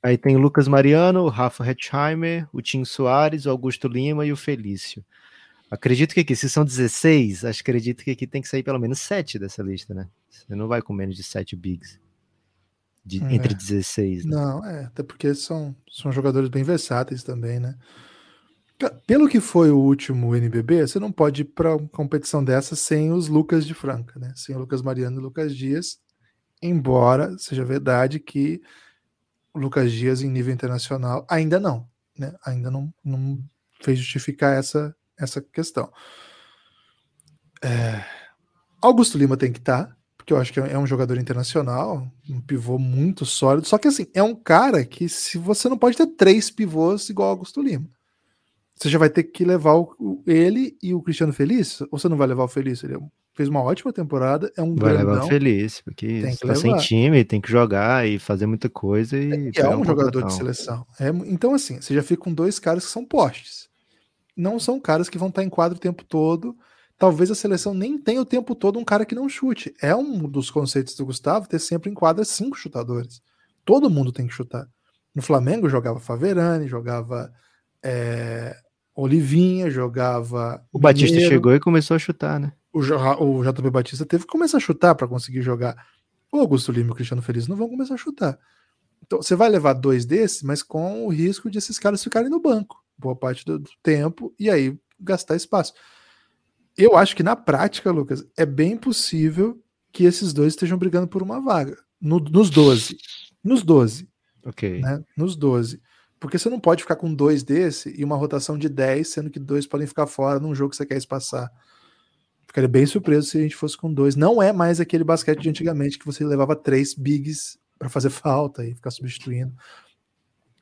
Aí tem o Lucas Mariano, o Rafa Hetzheimer, o Tim Soares, o Augusto Lima e o Felício. Acredito que aqui, se são 16, acho que acredito que aqui tem que sair pelo menos 7 dessa lista, né? Você não vai com menos de 7 bigs. De- É. Entre 16, né? Não, é, até porque são, são jogadores bem versáteis também, né? Pelo que foi o último NBB, você não pode ir para uma competição dessa sem os Lucas de Franca, né? Sem o Lucas Mariano e o Lucas Dias, embora seja verdade que Lucas Dias em nível internacional ainda não, né? Ainda não, não fez justificar essa, essa questão. É, Augusto Lima tem que estar, porque eu acho que é um jogador internacional, um pivô muito sólido. Só que assim, é um cara que se você não pode ter três pivôs igual Augusto Lima. Você já vai ter que levar o- ele e o Cristiano Feliz, ou você não vai levar o Feliz? Ele é um- fez uma ótima temporada, é um Vai levar grandão. o Feliz, porque Tem que tá sem levar. time, tem que jogar e fazer muita coisa e, E é pegar um jogador de seleção. É então, assim, você já fica com dois caras que são postes. Não são caras que vão estar em quadro o tempo todo. Talvez a seleção nem tenha o tempo todo um cara que não chute. É um dos conceitos do Gustavo ter sempre em quadra cinco chutadores. Todo mundo tem que chutar. No Flamengo jogava Faverani, jogava é, Olivinha, jogava. O Batista Mineiro. chegou e começou a chutar, né? O, o JB Batista teve que começar a chutar para conseguir jogar. O Augusto Lima e o Cristiano Feliz não vão começar a chutar. Então, você vai levar dois desses, mas com o risco de esses caras ficarem no banco boa parte do, do tempo e aí gastar espaço. Eu acho que na prática, Lucas, é bem possível que esses dois estejam brigando por uma vaga. No- nos 12. Nos 12 Ok. né? Nos 12. Porque você não pode ficar com dois desse e uma rotação de 10, sendo que dois podem ficar fora num jogo que você quer espaçar. Ficaria bem surpreso se a gente fosse com dois. Não é mais aquele basquete de antigamente que você levava três bigs para fazer falta e ficar substituindo.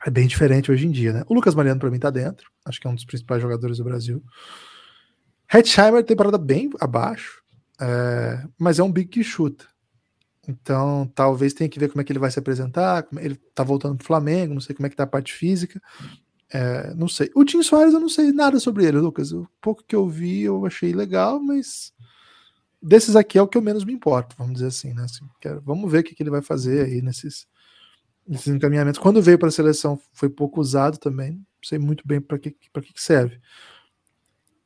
É bem diferente hoje em dia, né? O Lucas Mariano, para mim, tá dentro. Acho que é um dos principais jogadores do Brasil. Hetzheimer, temporada bem abaixo, é, mas é um big que chuta. Então, talvez tenha que ver como é que ele vai se apresentar. Ele tá voltando pro Flamengo, não sei como é que tá a parte física. É, não sei. O Tim Soares, eu não sei nada sobre ele, Lucas. O pouco que eu vi, eu achei legal, mas desses aqui é o que eu menos me importo, vamos dizer assim, né? Assim, quero- vamos ver o que, que ele vai fazer aí nesses, nesses encaminhamentos. Quando veio para a seleção, foi pouco usado também. Não sei muito bem para que, que serve.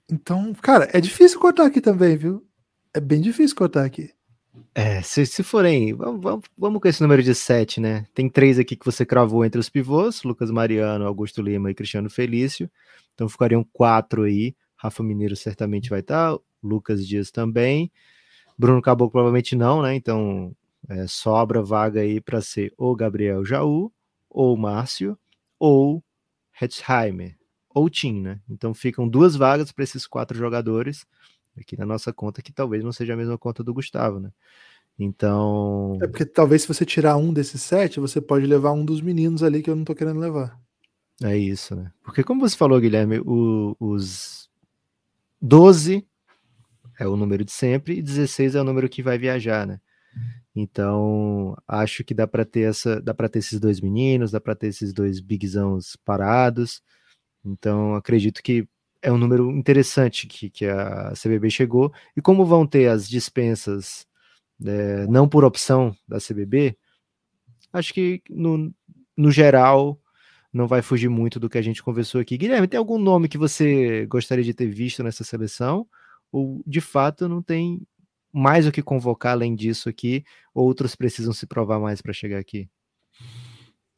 Então, cara, é difícil cortar aqui também, viu? É bem difícil cortar aqui. É, se, se forem, vamos, vamos, com esse número de 7, né? Tem três aqui que você cravou entre os pivôs: Lucas Mariano, Augusto Lima e Cristiano Felício. Então ficariam quatro aí. Rafa Mineiro certamente vai estar, Lucas Dias também. Bruno Caboclo provavelmente não, né? Então é, sobra vaga aí para ser ou Gabriel Jaú, ou Márcio, ou Hetzheimer, ou Tim, né? Então ficam duas vagas para esses quatro jogadores aqui na nossa conta, que talvez não seja a mesma conta do Gustavo, né? Então, É porque talvez se você tirar um desses sete, você pode levar um dos meninos ali que eu não tô querendo levar. é isso, né? Porque como você falou, Guilherme, o- os 12 é o número de sempre e 16 é o número que vai viajar, né? Então, acho que dá para ter essa, dá para ter esses dois meninos, dá para ter esses dois bigzãos parados. Então, acredito que é um número interessante que, que a CBB chegou. E como vão ter as dispensas é, não por opção da CBB, acho que no, no geral não vai fugir muito do que a gente conversou aqui. Guilherme, tem algum nome que você gostaria de ter visto nessa seleção? Ou de fato não tem mais o que convocar além disso aqui? Outros precisam se provar mais para chegar aqui?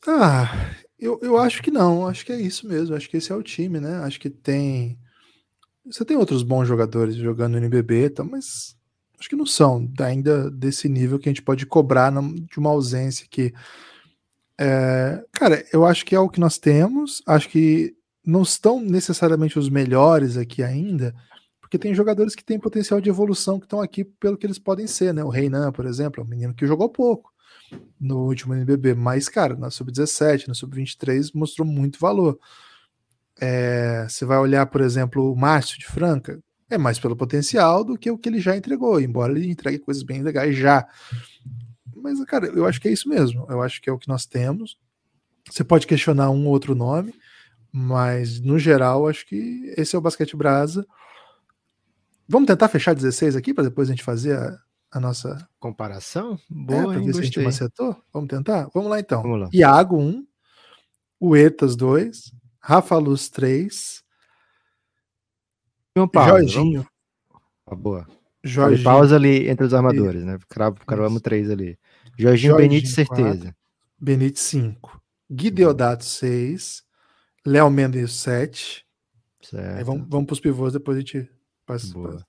Ah, eu, eu acho que não, acho que é isso mesmo, acho que esse é o time, né? Acho que tem. Você tem outros bons jogadores jogando no NBB, tá, mas acho que não são ainda desse nível que a gente pode cobrar de uma ausência que é, cara, eu acho que é o que nós temos. Acho que não estão necessariamente os melhores aqui ainda, porque tem jogadores que têm potencial de evolução que estão aqui pelo que eles podem ser, né? O Reinan, por exemplo, é um menino que jogou pouco no último NBB, mas, cara, na sub-17, na sub-23 mostrou muito valor. É, você vai olhar, por exemplo, o Márcio de Franca, é mais pelo potencial do que o que ele já entregou, embora ele entregue coisas bem legais já. Mas, cara, eu acho que é isso mesmo. Eu acho que é o que nós temos. Você pode questionar um ou outro nome, mas no geral, acho que esse é o basquete brasa. Vamos tentar fechar 16 aqui para depois a gente fazer a, a nossa comparação? Boa, é, para ver se a gente acertou. Vamos tentar? Vamos lá então. Vamos lá. Iago 1, Uetas 2, Rafa Luz 3, Jorginho. Ah, boa. Jorginho. Pausa ali entre os armadores, né? Cravamos três ali. Jorginho, Jorginho Benítez, certeza. Benítez 5. Guideodato 6. Léo Mendes 7. Certo. Aí vamos, vamos para os pivôs, depois a gente passa. Boa.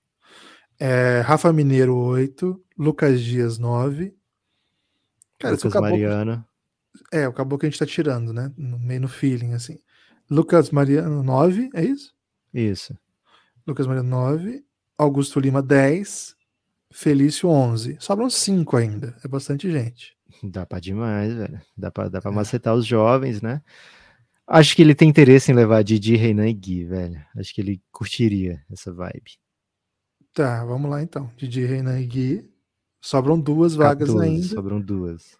É, Rafa Mineiro 8. Lucas Dias 9. Cara, Lucas Mariano. É, acabou que a gente tá tirando, né? No, meio no feeling, assim. Lucas Mariano 9, é isso? Isso. Lucas Mariano 9. Augusto Lima 10. Felício 11. Sobram 5 ainda. É bastante gente. Dá pra demais, velho. Dá pra, dá pra é. macetar os jovens, né? Acho que ele tem interesse em levar Didi, Reinan e Gui, velho. Acho que ele curtiria essa vibe. Tá, vamos lá então. Didi, Reinan e Gui. Sobram duas 14, vagas ainda. Sobram duas.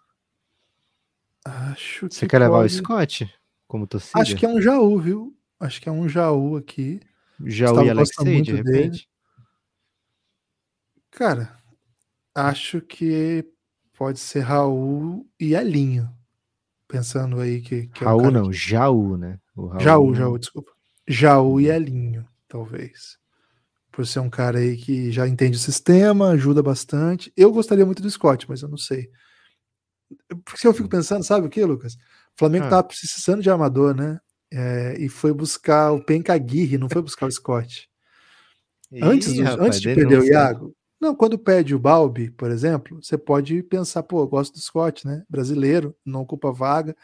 Acho que. Você quer pode... levar o Scott como torcida? Acho que é um Jaú, viu? Acho que é um Jaú aqui. Jaú e Alexei, de repente? Dele. Cara, acho que pode ser Raul e Elinho. Pensando aí que. que Raul é não, que... Jaú, né? O Jaú, Jaú, desculpa. Jaú e Elinho, talvez. Por ser um cara aí que já entende o sistema, ajuda bastante. Eu gostaria muito do Scott, mas eu não sei. Porque eu fico pensando, sabe o que, Lucas? O Flamengo ah. tava precisando de armador, né? É, e foi buscar o Penca Aguirre, não foi buscar o Scott. Ih, antes, do, rapaz, antes de perder o Iago, não, quando pede o Balbi, por exemplo, você pode pensar, pô, eu gosto do Scott, né? Brasileiro, não ocupa vaga.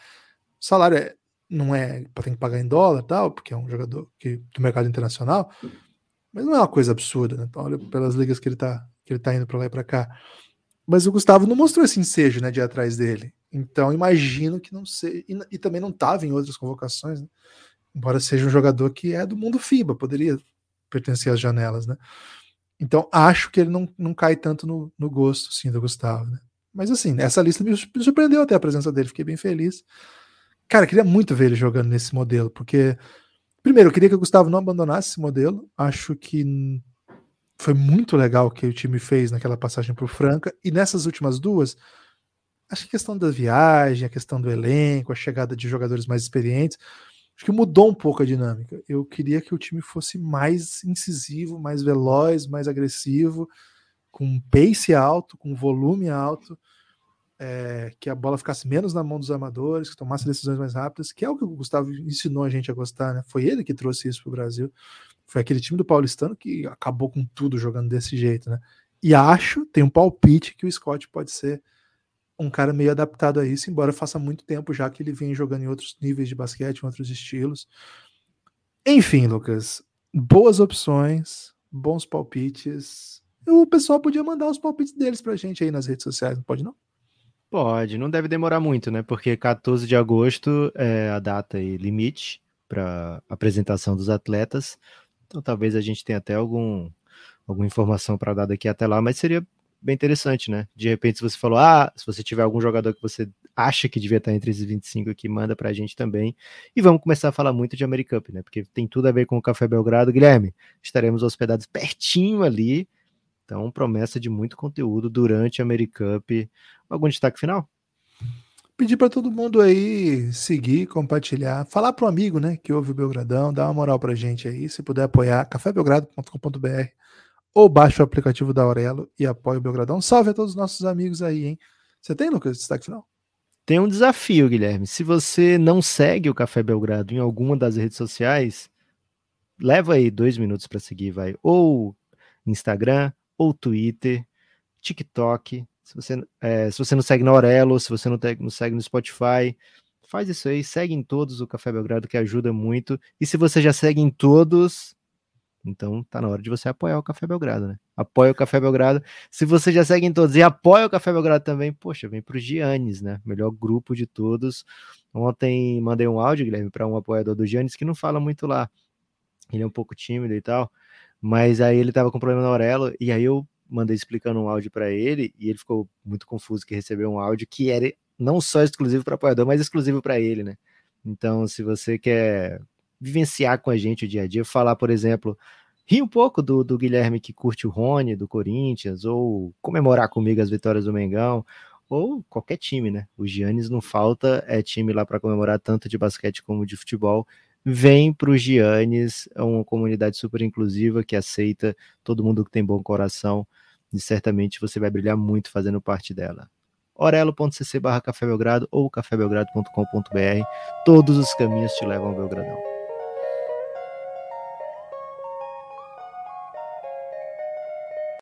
O salário é, não é para tem que pagar em dólar tal, porque é um jogador que, do mercado internacional, mas não é uma coisa absurda, né? Então, olha pelas ligas que ele tá, que ele tá indo para lá e para cá. Mas o Gustavo não mostrou esse ensejo, né, de ir atrás dele. Então, imagino que não sei. E, e também não estava em outras convocações, né? embora seja um jogador que é do mundo FIBA, poderia pertencer às janelas, né? Então, acho que ele não, não cai tanto no, no gosto, sim, do Gustavo, né? Mas, assim, essa lista me surpreendeu até a presença dele, fiquei bem feliz. Cara, queria muito ver ele jogando nesse modelo, porque, primeiro, eu queria que o Gustavo não abandonasse esse modelo. Acho que foi muito legal o que o time fez naquela passagem para o Franca, e nessas últimas duas, acho que a questão da viagem, a questão do elenco, a chegada de jogadores mais experientes, acho que mudou um pouco a dinâmica. Eu queria que o time fosse mais incisivo, mais veloz, mais agressivo, com pace alto, com volume alto, é, que a bola ficasse menos na mão dos armadores, que tomasse decisões mais rápidas, que é o que o Gustavo ensinou a gente a gostar, né? Foi ele que trouxe isso para o Brasil. Foi aquele time do Paulistano que acabou com tudo jogando desse jeito, né? E acho, tem um palpite que o Scott pode ser um cara meio adaptado a isso, embora faça muito tempo já que ele vem jogando em outros níveis de basquete, em outros estilos. Enfim, Lucas, boas opções, bons palpites. O pessoal podia mandar os palpites deles pra gente aí nas redes sociais, não pode não? Pode, não deve demorar muito, né? Porque 14 de agosto é a data e limite para apresentação dos atletas. Então talvez a gente tenha até algum alguma informação para dar daqui até lá, mas seria bem interessante, né? De repente, se você falou, ah, se você tiver algum jogador que você acha que devia estar entre esses 25 aqui, manda pra gente também. E vamos começar a falar muito de Americup, né? Porque tem tudo a ver com o Café Belgrado. Guilherme, estaremos hospedados pertinho ali. Então, promessa de muito conteúdo durante a Americup. Algum destaque final? Pedir para todo mundo aí seguir, compartilhar, falar para um amigo, né, que ouve o Belgradão, dá uma moral pra gente aí, se puder apoiar, cafébelgrado.com.br ou baixe o aplicativo da Aurelo e apoie o Belgradão. Salve a todos os nossos amigos aí, hein? Você tem, Lucas, destaque final? Tem um desafio, Guilherme. Se você não segue o Café Belgrado em alguma das redes sociais, leva aí dois minutos para seguir, vai. Ou Instagram, ou Twitter. TikTok. Se você, é, se você não segue no Aurelo, se você não, te, não segue no Spotify, faz isso aí, segue em todos o Café Belgrado, que ajuda muito. E se você já segue em todos, então tá na hora de você apoiar o Café Belgrado, né? Apoia o Café Belgrado. Se você já segue em todos e apoia o Café Belgrado também, poxa, vem pro Giannis, né? Melhor grupo de todos. Ontem mandei um áudio, Guilherme, para um apoiador do Giannis que não fala muito lá. Ele é um pouco tímido e tal, mas aí ele tava com problema na Aurelo e aí eu mandei explicando um áudio para ele e ele ficou muito confuso que recebeu um áudio que era não só exclusivo para apoiador, mas exclusivo para ele, né? Então, se você quer vivenciar com a gente o dia a dia, falar, por exemplo, rir um pouco do, do Guilherme que curte o Rony, do Corinthians, ou comemorar comigo as vitórias do Mengão, ou qualquer time, né? O Giannis não falta, é time lá para comemorar tanto de basquete como de futebol. Vem para o Giannis, é uma comunidade super inclusiva que aceita todo mundo que tem bom coração e certamente você vai brilhar muito fazendo parte dela orelo.cc barra café belgrado ou cafébelgrado.com.br. Todos os caminhos te levam ao Belgradão.